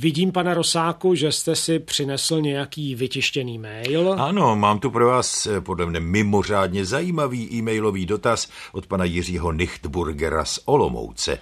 Vidím, pane Rosáku, že jste si přinesl nějaký vytištěný mail. Ano, mám tu pro vás eh, podle mne mimořádně zajímavý e-mailový dotaz od pana Jiřího Nichtburgera z Olomouce,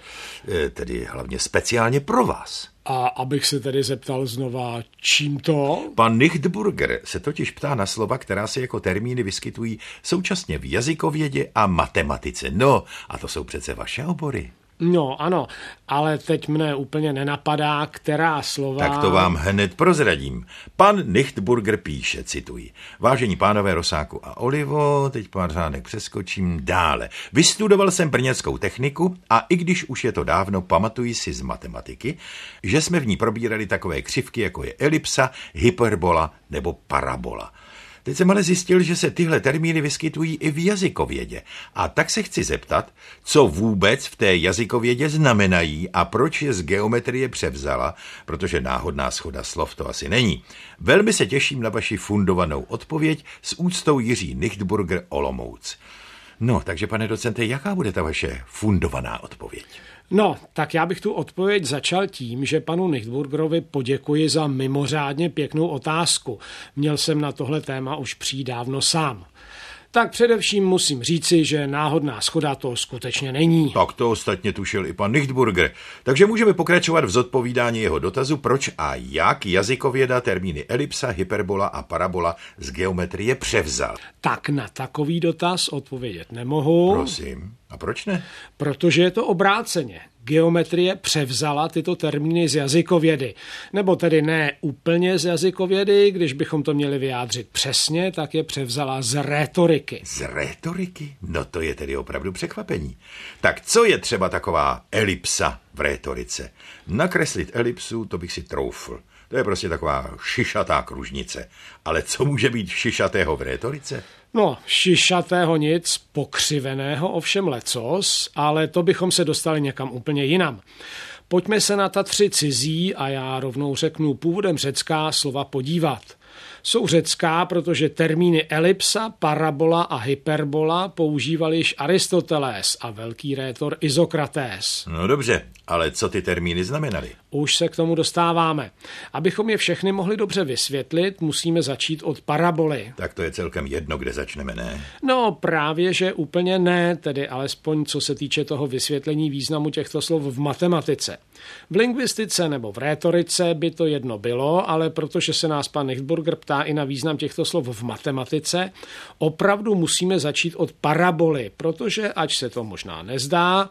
eh, tedy hlavně speciálně pro vás. A abych se tedy zeptal znova, čím to? Pan Nichtburger se totiž ptá na slova, která se jako termíny vyskytují současně v jazykovědě a matematice. No, a to jsou přece vaše obory. No, ano, ale teď mne úplně nenapadá, která slova... Tak to vám hned prozradím. Pan Nichtburger píše, cituji. Vážení pánové Rosáku a Olivo, teď pár řádek přeskočím dále. Vystudoval jsem brněckou techniku a i když už je to dávno, pamatuji si z matematiky, že jsme v ní probírali takové křivky, jako je elipsa, hyperbola nebo parabola. Teď jsem ale zjistil, že se tyhle termíny vyskytují i v jazykovědě. A tak se chci zeptat, co vůbec v té jazykovědě znamenají a proč je z geometrie převzala, protože náhodná schoda slov to asi není. Velmi se těším na vaši fundovanou odpověď s úctou Jiří Nichtburger Olomouc. No, takže pane docente, jaká bude ta vaše fundovaná odpověď? No, tak já bych tu odpověď začal tím, že panu Nichtburgerovi poděkuji za mimořádně pěknou otázku. Měl jsem na tohle téma už přidávno sám tak především musím říci, že náhodná schoda to skutečně není. Tak to ostatně tušil i pan Nichtburger. Takže můžeme pokračovat v zodpovídání jeho dotazu, proč a jak jazykověda termíny elipsa, hyperbola a parabola z geometrie převzal. Tak na takový dotaz odpovědět nemohu. Prosím. A proč ne? Protože je to obráceně geometrie převzala tyto termíny z jazykovědy. Nebo tedy ne úplně z jazykovědy, když bychom to měli vyjádřit přesně, tak je převzala z rétoriky. Z rétoriky? No to je tedy opravdu překvapení. Tak co je třeba taková elipsa v rétorice? Nakreslit elipsu, to bych si troufl. To je prostě taková šišatá kružnice. Ale co může být šišatého v rétorice? No, šišatého nic, pokřiveného ovšem lecos, ale to bychom se dostali někam úplně jinam. Pojďme se na ta tři cizí a já rovnou řeknu původem řecká slova podívat jsou řecká, protože termíny elipsa, parabola a hyperbola používal již Aristoteles a velký rétor Izokrates. No dobře, ale co ty termíny znamenaly? Už se k tomu dostáváme. Abychom je všechny mohli dobře vysvětlit, musíme začít od paraboly. Tak to je celkem jedno, kde začneme, ne? No právě, že úplně ne, tedy alespoň co se týče toho vysvětlení významu těchto slov v matematice. V lingvistice nebo v rétorice by to jedno bylo, ale protože se nás pan Nichtburger ptá i na význam těchto slov v matematice, opravdu musíme začít od paraboly, protože ač se to možná nezdá,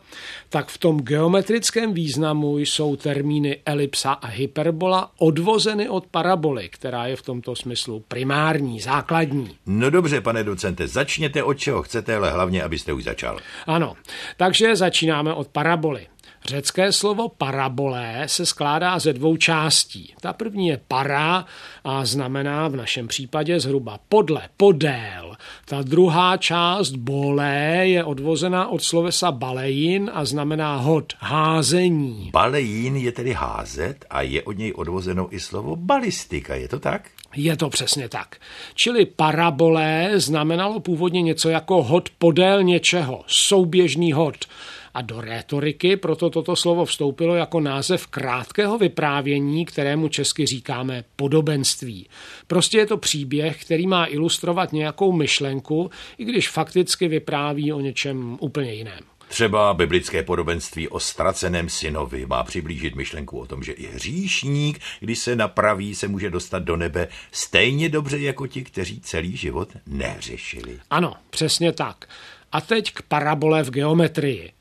tak v tom geometrickém významu jsou termíny elipsa a hyperbola odvozeny od paraboly, která je v tomto smyslu primární, základní. No dobře, pane docente, začněte od čeho chcete, ale hlavně, abyste už začal. Ano, takže začínáme od paraboly. Řecké slovo parabolé se skládá ze dvou částí. Ta první je para a znamená v našem případě zhruba podle, podél. Ta druhá část bolé je odvozena od slovesa balejin a znamená hod, házení. Balejin je tedy házet a je od něj odvozeno i slovo balistika, je to tak? Je to přesně tak. Čili parabolé znamenalo původně něco jako hod podél něčeho, souběžný hod a do rétoriky proto toto slovo vstoupilo jako název krátkého vyprávění, kterému česky říkáme podobenství. Prostě je to příběh, který má ilustrovat nějakou myšlenku, i když fakticky vypráví o něčem úplně jiném. Třeba biblické podobenství o ztraceném synovi má přiblížit myšlenku o tom, že i hříšník, když se napraví, se může dostat do nebe stejně dobře jako ti, kteří celý život neřešili. Ano, přesně tak. A teď k parabole v geometrii.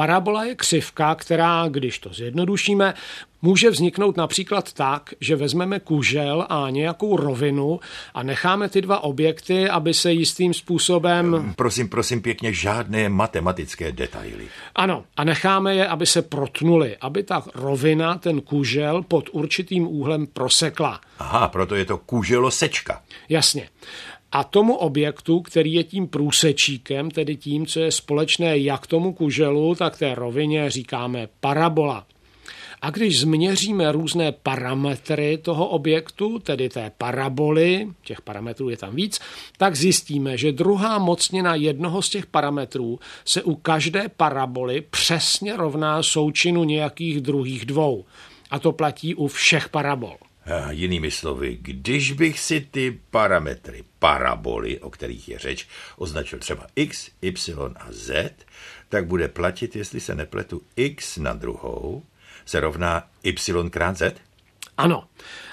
Parabola je křivka, která, když to zjednodušíme, může vzniknout například tak, že vezmeme kužel a nějakou rovinu a necháme ty dva objekty, aby se jistým způsobem... Prosím, prosím pěkně, žádné matematické detaily. Ano, a necháme je, aby se protnuli, aby ta rovina, ten kužel pod určitým úhlem prosekla. Aha, proto je to kuželosečka. Jasně. A tomu objektu, který je tím průsečíkem, tedy tím, co je společné jak tomu kuželu, tak té rovině, říkáme parabola. A když změříme různé parametry toho objektu, tedy té paraboly, těch parametrů je tam víc, tak zjistíme, že druhá mocnina jednoho z těch parametrů se u každé paraboly přesně rovná součinu nějakých druhých dvou. A to platí u všech parabol. Jinými slovy, když bych si ty parametry paraboly, o kterých je řeč, označil třeba x, y a z, tak bude platit, jestli se nepletu, x na druhou se rovná y krát z? Ano.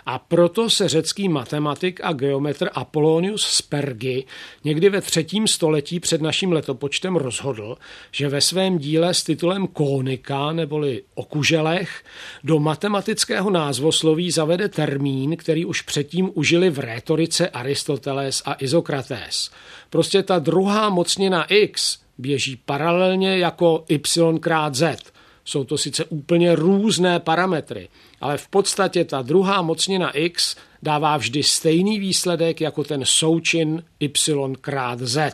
A proto se řecký matematik a geometr Apollonius Spergy někdy ve třetím století před naším letopočtem rozhodl, že ve svém díle s titulem Kónika neboli o kuželech do matematického názvosloví zavede termín, který už předtím užili v rétorice Aristoteles a Izokrates. Prostě ta druhá mocnina x běží paralelně jako y krát z. Jsou to sice úplně různé parametry, ale v podstatě ta druhá mocnina x dává vždy stejný výsledek jako ten součin y krát z.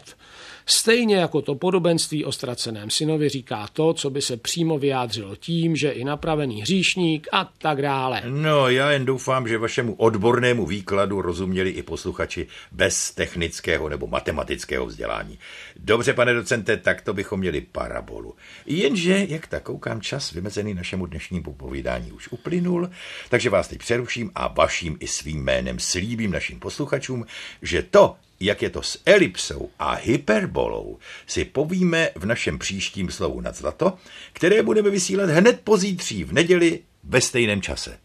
Stejně jako to podobenství o ztraceném synovi říká to, co by se přímo vyjádřilo tím, že i napravený hříšník a tak dále. No, já jen doufám, že vašemu odbornému výkladu rozuměli i posluchači bez technického nebo matematického vzdělání. Dobře, pane docente, tak to bychom měli parabolu. Jenže, jak tak koukám, čas vymezený našemu dnešnímu povídání už uplynul, takže vás teď přeruším a vaším i svým jménem slíbím našim posluchačům, že to, jak je to s elipsou a hyperbolou, si povíme v našem příštím slovu nad zlato, které budeme vysílat hned pozítří v neděli ve stejném čase.